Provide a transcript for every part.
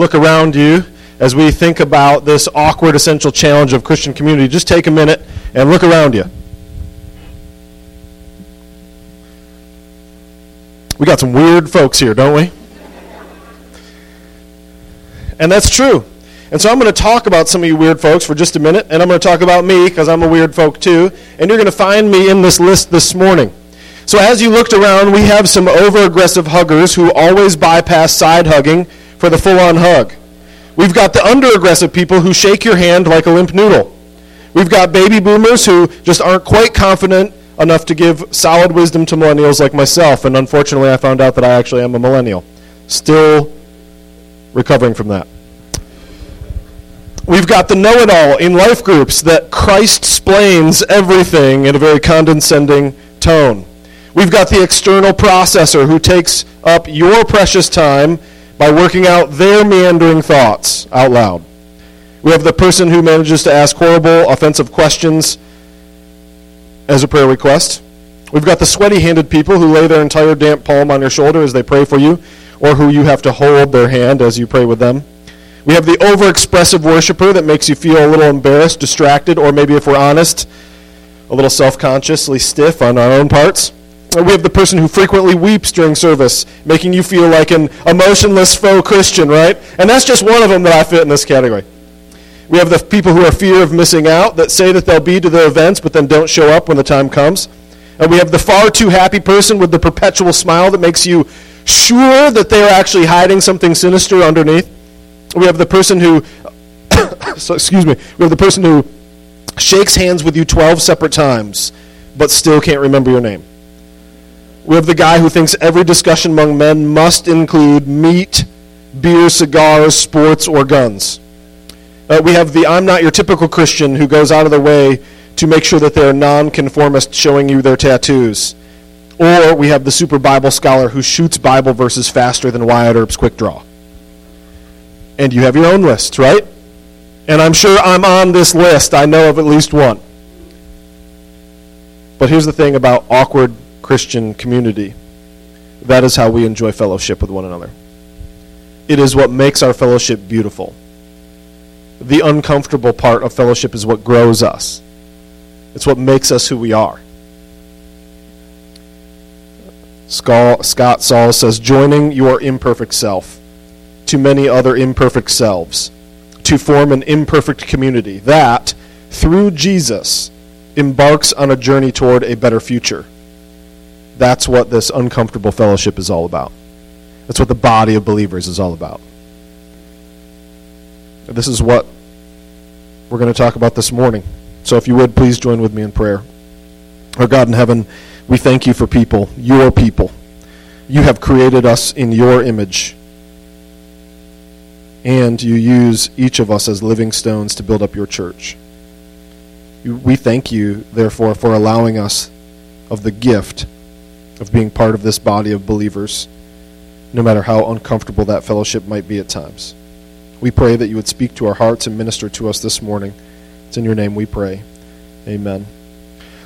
look around you as we think about this awkward essential challenge of Christian community, just take a minute and look around you. We got some weird folks here, don't we? And that's true. And so I'm going to talk about some of you weird folks for just a minute, and I'm going to talk about me because I'm a weird folk too. And you're going to find me in this list this morning. So as you looked around, we have some over aggressive huggers who always bypass side hugging for the full on hug. We've got the under aggressive people who shake your hand like a limp noodle. We've got baby boomers who just aren't quite confident enough to give solid wisdom to millennials like myself. And unfortunately, I found out that I actually am a millennial. Still recovering from that. We've got the know it all in life groups that Christ explains everything in a very condescending tone. We've got the external processor who takes up your precious time by working out their meandering thoughts out loud. We have the person who manages to ask horrible, offensive questions as a prayer request. We've got the sweaty handed people who lay their entire damp palm on your shoulder as they pray for you, or who you have to hold their hand as you pray with them. We have the overexpressive worshiper that makes you feel a little embarrassed, distracted, or maybe, if we're honest, a little self consciously stiff on our own parts. Uh, we have the person who frequently weeps during service, making you feel like an emotionless faux Christian, right? And that's just one of them that I fit in this category. We have the people who are fear of missing out, that say that they'll be to the events but then don't show up when the time comes. And we have the far too happy person with the perpetual smile that makes you sure that they are actually hiding something sinister underneath. We have the person who, so excuse me, we have the person who shakes hands with you 12 separate times but still can't remember your name. We have the guy who thinks every discussion among men must include meat, beer, cigars, sports, or guns. Uh, we have the I'm not your typical Christian who goes out of their way to make sure that they're nonconformist, showing you their tattoos. Or we have the super Bible scholar who shoots Bible verses faster than Wyatt Earp's quick draw. And you have your own list, right? And I'm sure I'm on this list. I know of at least one. But here's the thing about awkward Christian community. That is how we enjoy fellowship with one another. It is what makes our fellowship beautiful. The uncomfortable part of fellowship is what grows us, it's what makes us who we are. Scott Sauls says, joining your imperfect self to many other imperfect selves to form an imperfect community that, through Jesus, embarks on a journey toward a better future. That's what this uncomfortable fellowship is all about. That's what the body of believers is all about. This is what we're going to talk about this morning. So if you would, please join with me in prayer. Our God in heaven, we thank you for people, your people. You have created us in your image. And you use each of us as living stones to build up your church. We thank you, therefore, for allowing us of the gift of being part of this body of believers, no matter how uncomfortable that fellowship might be at times. We pray that you would speak to our hearts and minister to us this morning. It's in your name we pray. Amen.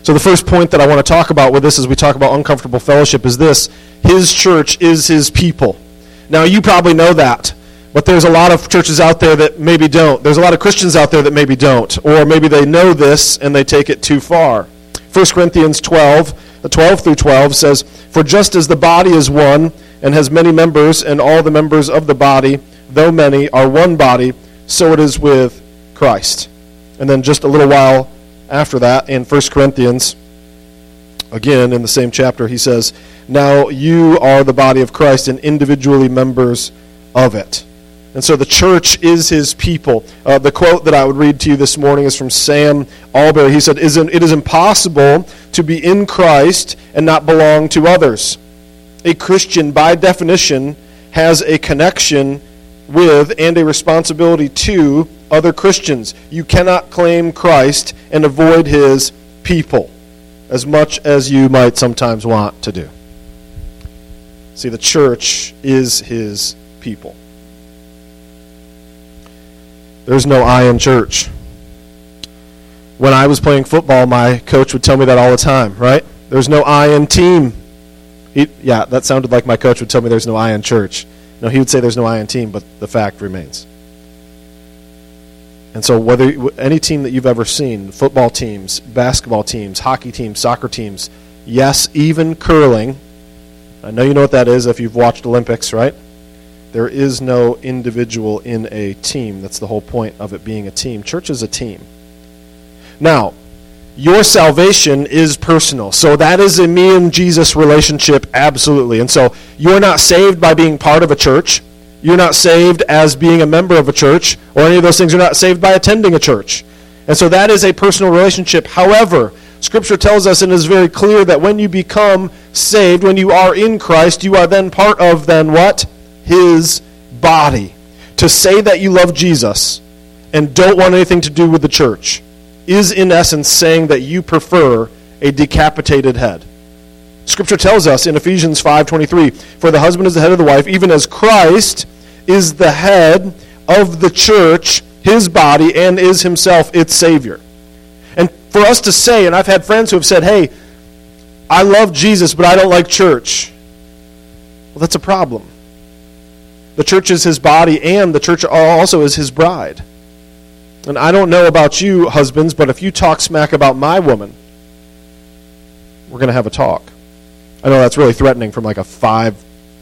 So, the first point that I want to talk about with this as we talk about uncomfortable fellowship is this His church is His people. Now, you probably know that, but there's a lot of churches out there that maybe don't. There's a lot of Christians out there that maybe don't, or maybe they know this and they take it too far. 1 Corinthians 12 12 through 12 says, For just as the body is one and has many members, and all the members of the body, though many, are one body, so it is with Christ. And then just a little while after that, in 1 Corinthians, again in the same chapter, he says, Now you are the body of Christ and individually members of it. And so the church is his people. Uh, the quote that I would read to you this morning is from Sam Allberry. He said, It is impossible to be in Christ and not belong to others. A Christian, by definition, has a connection with and a responsibility to other Christians. You cannot claim Christ and avoid his people as much as you might sometimes want to do. See, the church is his people. There's no I in church. When I was playing football, my coach would tell me that all the time, right? There's no I in team. He, yeah, that sounded like my coach would tell me there's no I in church. No, he would say there's no I in team, but the fact remains. And so, whether any team that you've ever seen, football teams, basketball teams, hockey teams, soccer teams, yes, even curling, I know you know what that is if you've watched Olympics, right? There is no individual in a team. That's the whole point of it being a team. Church is a team. Now, your salvation is personal. So that is a me and Jesus relationship, absolutely. And so you're not saved by being part of a church. You're not saved as being a member of a church or any of those things. You're not saved by attending a church. And so that is a personal relationship. However, Scripture tells us and is very clear that when you become saved, when you are in Christ, you are then part of then what? His body. To say that you love Jesus and don't want anything to do with the church is in essence saying that you prefer a decapitated head. Scripture tells us in Ephesians 5:23, "For the husband is the head of the wife, even as Christ is the head of the church, his body, and is himself its savior." And for us to say, and I've had friends who have said, "Hey, I love Jesus, but I don't like church." Well, that's a problem. The church is his body, and the church also is his bride. And I don't know about you, husbands, but if you talk smack about my woman, we're going to have a talk. I know that's really threatening from like a five,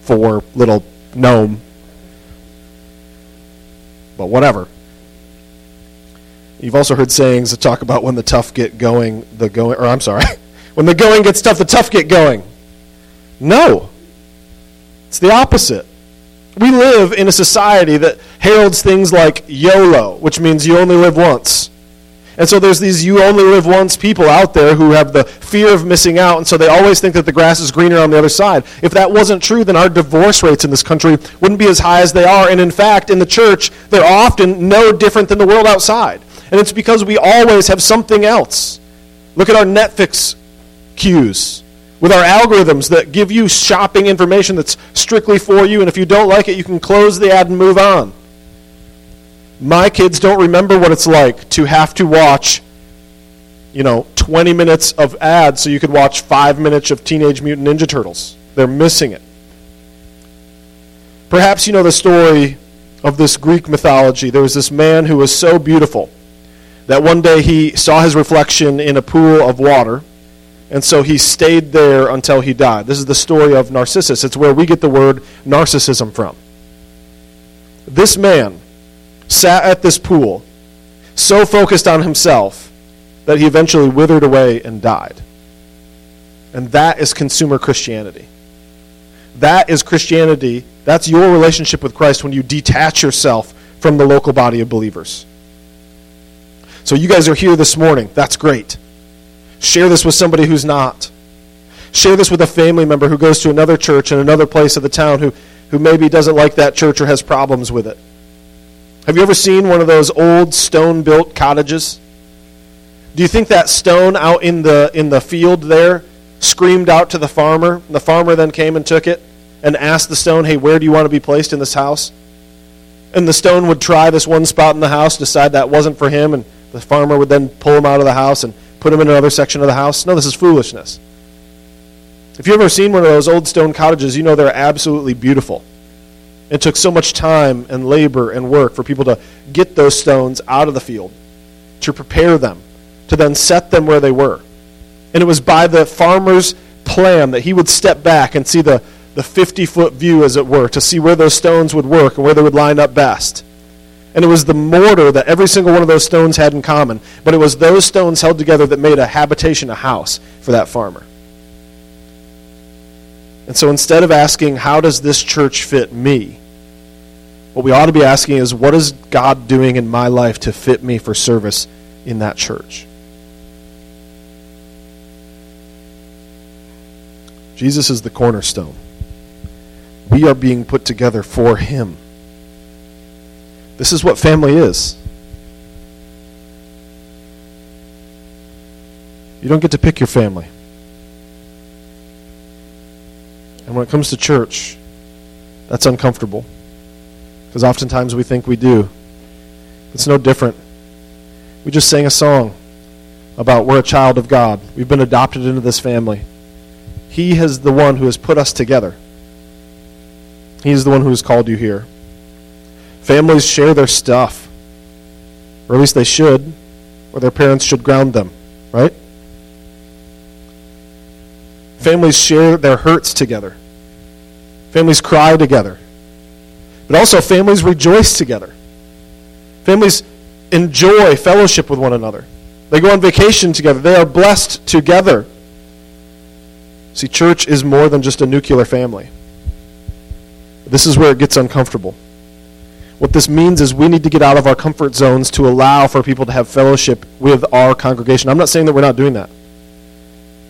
four little gnome. But whatever. You've also heard sayings that talk about when the tough get going, the going, or I'm sorry, when the going gets tough, the tough get going. No. It's the opposite. We live in a society that heralds things like YOLO, which means you only live once. And so there's these you only live once people out there who have the fear of missing out, and so they always think that the grass is greener on the other side. If that wasn't true, then our divorce rates in this country wouldn't be as high as they are. And in fact, in the church, they're often no different than the world outside. And it's because we always have something else. Look at our Netflix queues with our algorithms that give you shopping information that's strictly for you, and if you don't like it, you can close the ad and move on. My kids don't remember what it's like to have to watch, you know, 20 minutes of ads so you could watch five minutes of Teenage Mutant Ninja Turtles. They're missing it. Perhaps you know the story of this Greek mythology. There was this man who was so beautiful that one day he saw his reflection in a pool of water and so he stayed there until he died. This is the story of Narcissus. It's where we get the word narcissism from. This man sat at this pool, so focused on himself that he eventually withered away and died. And that is consumer Christianity. That is Christianity. That's your relationship with Christ when you detach yourself from the local body of believers. So you guys are here this morning. That's great. Share this with somebody who's not. Share this with a family member who goes to another church in another place of the town who, who maybe doesn't like that church or has problems with it. Have you ever seen one of those old stone built cottages? Do you think that stone out in the, in the field there screamed out to the farmer? The farmer then came and took it and asked the stone, Hey, where do you want to be placed in this house? And the stone would try this one spot in the house, decide that wasn't for him, and the farmer would then pull him out of the house and put them in another section of the house. No, this is foolishness. If you've ever seen one of those old stone cottages, you know they're absolutely beautiful. It took so much time and labor and work for people to get those stones out of the field, to prepare them, to then set them where they were. And it was by the farmer's plan that he would step back and see the, the 50 foot view, as it were, to see where those stones would work and where they would line up best. And it was the mortar that every single one of those stones had in common. But it was those stones held together that made a habitation, a house for that farmer. And so instead of asking, how does this church fit me? What we ought to be asking is, what is God doing in my life to fit me for service in that church? Jesus is the cornerstone. We are being put together for Him. This is what family is. You don't get to pick your family. And when it comes to church, that's uncomfortable. Because oftentimes we think we do. It's no different. We just sang a song about we're a child of God. We've been adopted into this family. He is the one who has put us together. He is the one who has called you here. Families share their stuff, or at least they should, or their parents should ground them, right? Families share their hurts together. Families cry together. But also, families rejoice together. Families enjoy fellowship with one another. They go on vacation together. They are blessed together. See, church is more than just a nuclear family. This is where it gets uncomfortable. What this means is we need to get out of our comfort zones to allow for people to have fellowship with our congregation. I'm not saying that we're not doing that.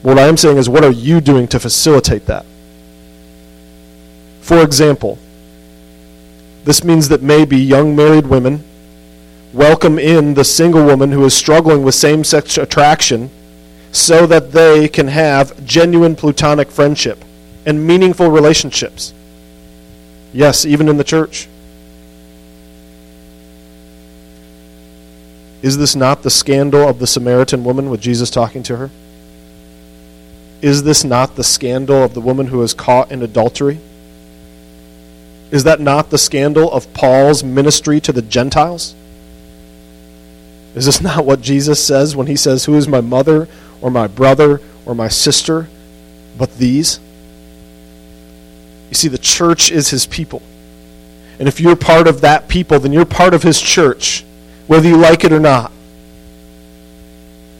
What I am saying is, what are you doing to facilitate that? For example, this means that maybe young married women welcome in the single woman who is struggling with same sex attraction so that they can have genuine platonic friendship and meaningful relationships. Yes, even in the church. Is this not the scandal of the Samaritan woman with Jesus talking to her? Is this not the scandal of the woman who is caught in adultery? Is that not the scandal of Paul's ministry to the Gentiles? Is this not what Jesus says when he says, Who is my mother or my brother or my sister but these? You see, the church is his people. And if you're part of that people, then you're part of his church, whether you like it or not.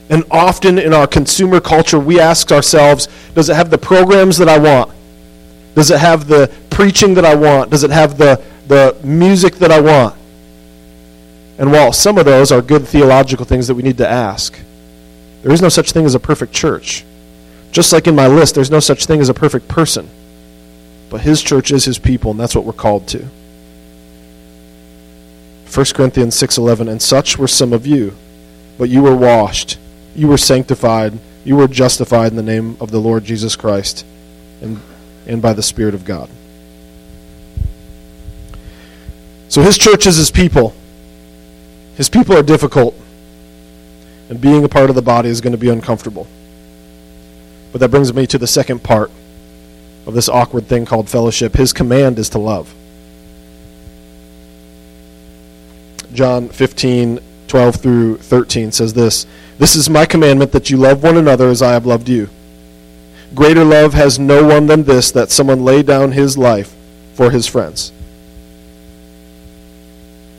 And often in our consumer culture, we ask ourselves, does it have the programs that I want? Does it have the preaching that I want? Does it have the, the music that I want? And while some of those are good theological things that we need to ask, there is no such thing as a perfect church. Just like in my list, there's no such thing as a perfect person. But his church is his people, and that's what we're called to. 1 Corinthians 6:11 and such were some of you but you were washed you were sanctified you were justified in the name of the Lord Jesus Christ and and by the spirit of God. So his church is his people. His people are difficult and being a part of the body is going to be uncomfortable. But that brings me to the second part of this awkward thing called fellowship. His command is to love John 15, 12 through 13 says this This is my commandment that you love one another as I have loved you. Greater love has no one than this, that someone lay down his life for his friends.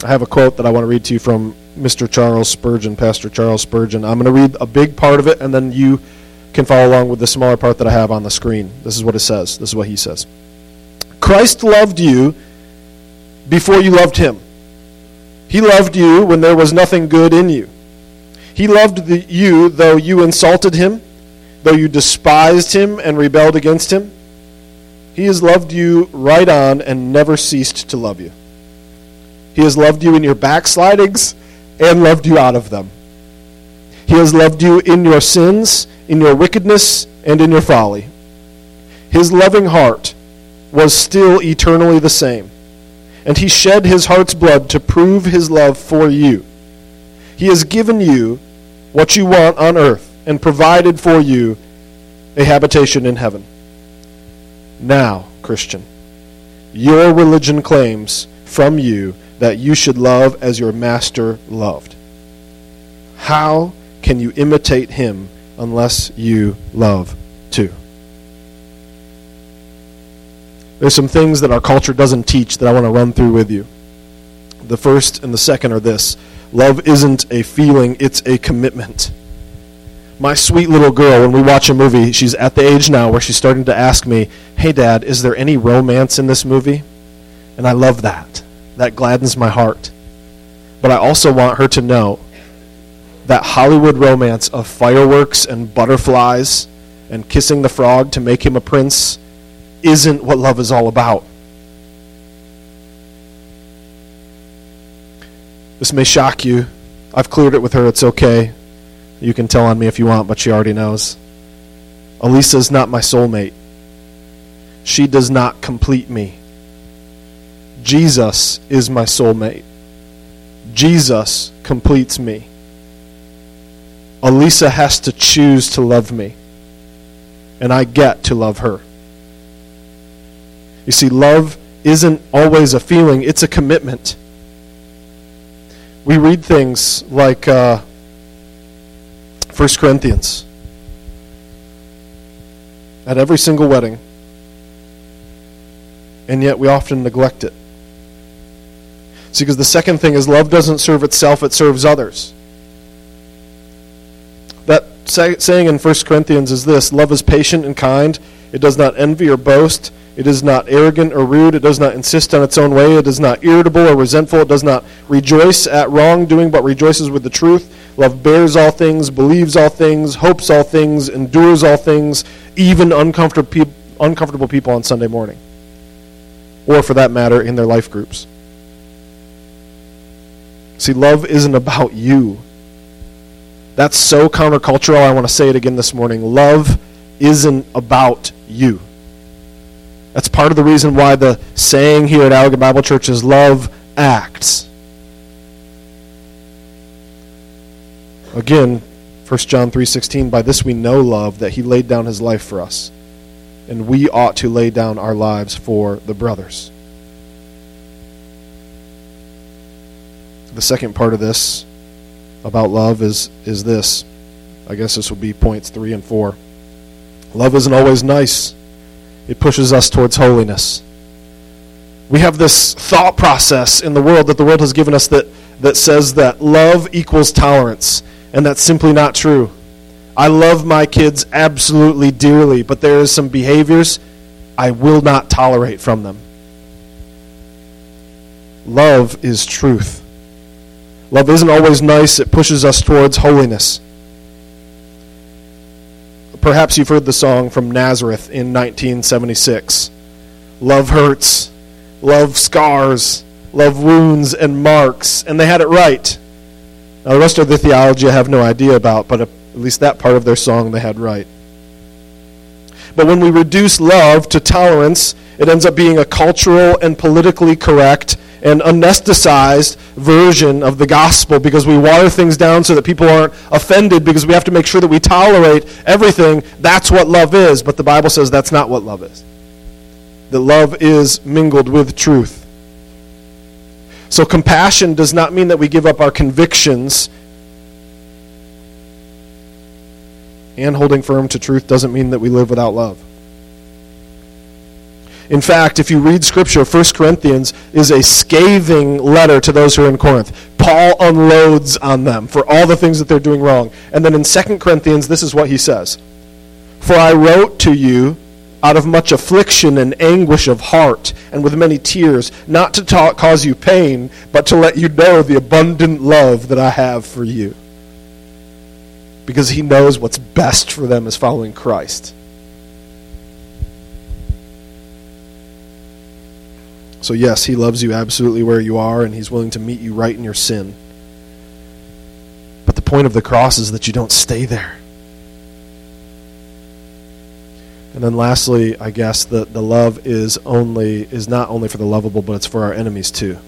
I have a quote that I want to read to you from Mr. Charles Spurgeon, Pastor Charles Spurgeon. I'm going to read a big part of it, and then you can follow along with the smaller part that I have on the screen. This is what it says. This is what he says. Christ loved you before you loved him. He loved you when there was nothing good in you. He loved the, you though you insulted him, though you despised him and rebelled against him. He has loved you right on and never ceased to love you. He has loved you in your backslidings and loved you out of them. He has loved you in your sins, in your wickedness, and in your folly. His loving heart was still eternally the same and he shed his heart's blood to prove his love for you. He has given you what you want on earth and provided for you a habitation in heaven. Now, Christian, your religion claims from you that you should love as your master loved. How can you imitate him unless you love too? There's some things that our culture doesn't teach that I want to run through with you. The first and the second are this love isn't a feeling, it's a commitment. My sweet little girl, when we watch a movie, she's at the age now where she's starting to ask me, Hey, Dad, is there any romance in this movie? And I love that. That gladdens my heart. But I also want her to know that Hollywood romance of fireworks and butterflies and kissing the frog to make him a prince isn't what love is all about. This may shock you. I've cleared it with her. It's okay. You can tell on me if you want, but she already knows. Elisa is not my soulmate. She does not complete me. Jesus is my soulmate. Jesus completes me. Elisa has to choose to love me, and I get to love her. You see, love isn't always a feeling, it's a commitment. We read things like uh, 1 Corinthians at every single wedding, and yet we often neglect it. See, because the second thing is love doesn't serve itself, it serves others. That say, saying in 1 Corinthians is this love is patient and kind, it does not envy or boast. It is not arrogant or rude. It does not insist on its own way. It is not irritable or resentful. It does not rejoice at wrongdoing, but rejoices with the truth. Love bears all things, believes all things, hopes all things, endures all things, even uncomfortable, uncomfortable people on Sunday morning. Or, for that matter, in their life groups. See, love isn't about you. That's so countercultural. I want to say it again this morning. Love isn't about you. That's part of the reason why the saying here at Allegan Bible Church is love acts. Again, 1 John 3:16 by this we know love that he laid down his life for us and we ought to lay down our lives for the brothers. The second part of this about love is is this. I guess this would be points 3 and 4. Love isn't always nice it pushes us towards holiness. We have this thought process in the world that the world has given us that, that says that love equals tolerance, and that's simply not true. I love my kids absolutely dearly, but there is some behaviors I will not tolerate from them. Love is truth. Love isn't always nice, it pushes us towards holiness. Perhaps you've heard the song from Nazareth in 1976. Love hurts, love scars, love wounds and marks, and they had it right. Now, the rest of the theology I have no idea about, but at least that part of their song they had right. But when we reduce love to tolerance, it ends up being a cultural and politically correct an anesthetized version of the gospel because we water things down so that people aren't offended because we have to make sure that we tolerate everything. That's what love is. But the Bible says that's not what love is. That love is mingled with truth. So compassion does not mean that we give up our convictions. And holding firm to truth doesn't mean that we live without love. In fact, if you read Scripture, 1 Corinthians is a scathing letter to those who are in Corinth. Paul unloads on them for all the things that they're doing wrong. And then in 2 Corinthians, this is what he says For I wrote to you out of much affliction and anguish of heart, and with many tears, not to cause you pain, but to let you know the abundant love that I have for you. Because he knows what's best for them is following Christ. So, yes, He loves you absolutely where you are, and He's willing to meet you right in your sin. But the point of the cross is that you don't stay there. And then lastly, I guess that the love is only is not only for the lovable, but it's for our enemies too.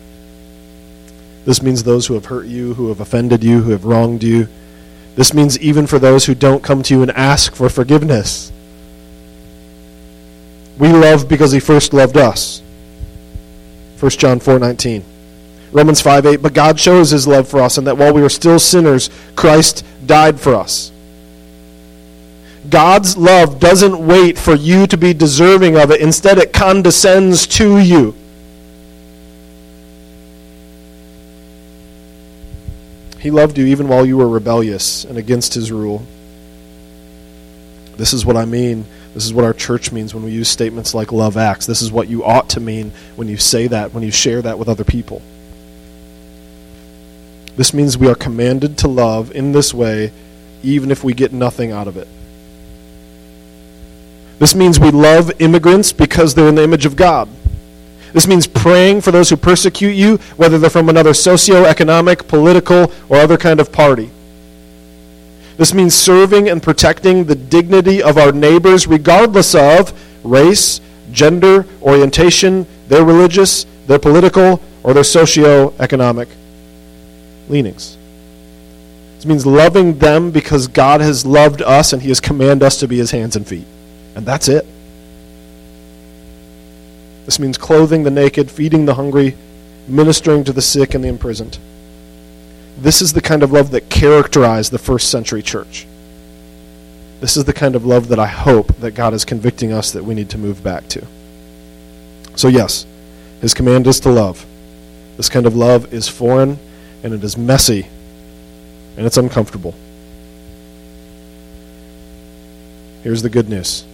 This means those who have hurt you, who have offended you, who have wronged you. This means even for those who don't come to you and ask for forgiveness. We love because he first loved us. 1 John 4:19. Romans 5:8, but God shows his love for us and that while we were still sinners, Christ died for us. God's love doesn't wait for you to be deserving of it. Instead, it condescends to you. He loved you even while you were rebellious and against his rule. This is what I mean this is what our church means when we use statements like love acts. This is what you ought to mean when you say that, when you share that with other people. This means we are commanded to love in this way, even if we get nothing out of it. This means we love immigrants because they're in the image of God. This means praying for those who persecute you, whether they're from another socio-economic, political, or other kind of party. This means serving and protecting the dignity of our neighbors, regardless of race, gender, orientation, their religious, their political, or their socio-economic leanings. This means loving them because God has loved us and He has commanded us to be His hands and feet. And that's it. This means clothing the naked, feeding the hungry, ministering to the sick and the imprisoned. This is the kind of love that characterized the first century church. This is the kind of love that I hope that God is convicting us that we need to move back to. So, yes, his command is to love. This kind of love is foreign and it is messy and it's uncomfortable. Here's the good news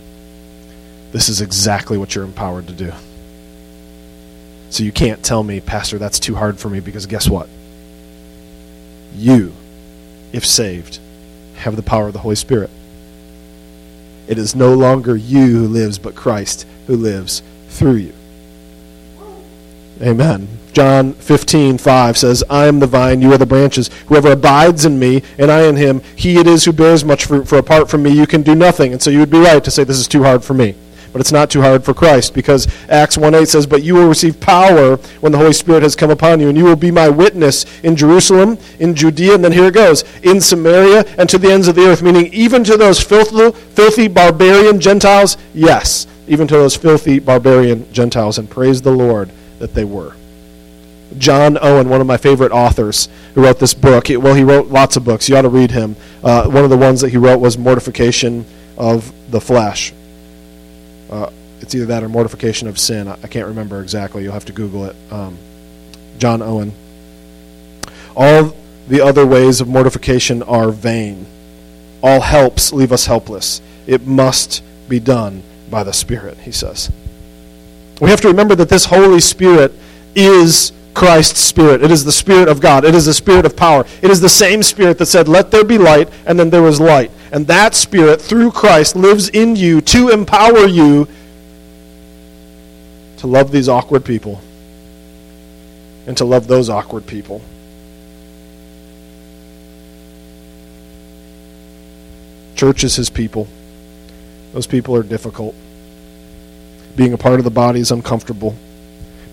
this is exactly what you're empowered to do. So you can't tell me, Pastor, that's too hard for me because guess what? You, if saved, have the power of the Holy Spirit. It is no longer you who lives, but Christ who lives through you. Amen. John 15, 5 says, I am the vine, you are the branches. Whoever abides in me, and I in him, he it is who bears much fruit, for apart from me you can do nothing. And so you would be right to say, This is too hard for me. But it's not too hard for Christ, because Acts 1 8 says, But you will receive power when the Holy Spirit has come upon you, and you will be my witness in Jerusalem, in Judea, and then here it goes, in Samaria, and to the ends of the earth, meaning even to those filthy, filthy barbarian Gentiles, yes, even to those filthy barbarian Gentiles, and praise the Lord that they were. John Owen, one of my favorite authors, who wrote this book. Well, he wrote lots of books. You ought to read him. Uh, one of the ones that he wrote was Mortification of the Flesh. Uh, it's either that or Mortification of Sin. I, I, can't remember exactly. You'll have to Google it. Um, John Owen. All the other ways of mortification are vain. All helps leave us helpless. It must be done by the Spirit, he says. We have to remember that this Holy Spirit is Christ's Spirit. It is the Spirit of God. It is the Spirit of power. It is the same Spirit that said, Let there be light, and then there was light. And that Spirit, through Christ, lives in you to empower you to love these awkward people and to love those awkward people. Church is his people. Those people are difficult. Being a part of the body is uncomfortable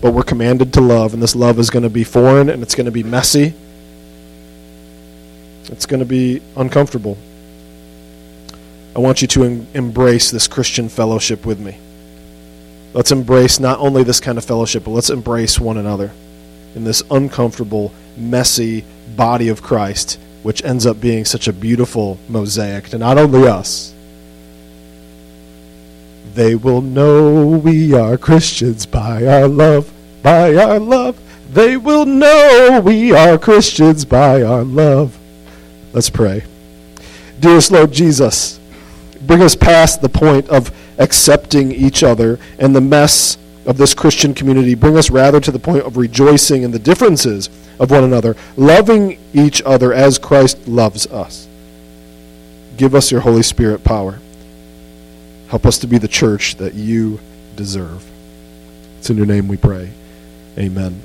but we're commanded to love, and this love is going to be foreign and it's going to be messy. It's going to be uncomfortable. I want you to em- embrace this Christian fellowship with me. Let's embrace not only this kind of fellowship, but let's embrace one another in this uncomfortable, messy body of Christ, which ends up being such a beautiful mosaic to not only us, they will know we are Christians by our love, by our love. They will know we are Christians by our love. Let's pray. Dearest Lord Jesus, bring us past the point of accepting each other and the mess of this Christian community. Bring us rather to the point of rejoicing in the differences of one another, loving each other as Christ loves us. Give us your Holy Spirit power. Help us to be the church that you deserve. It's in your name we pray. Amen.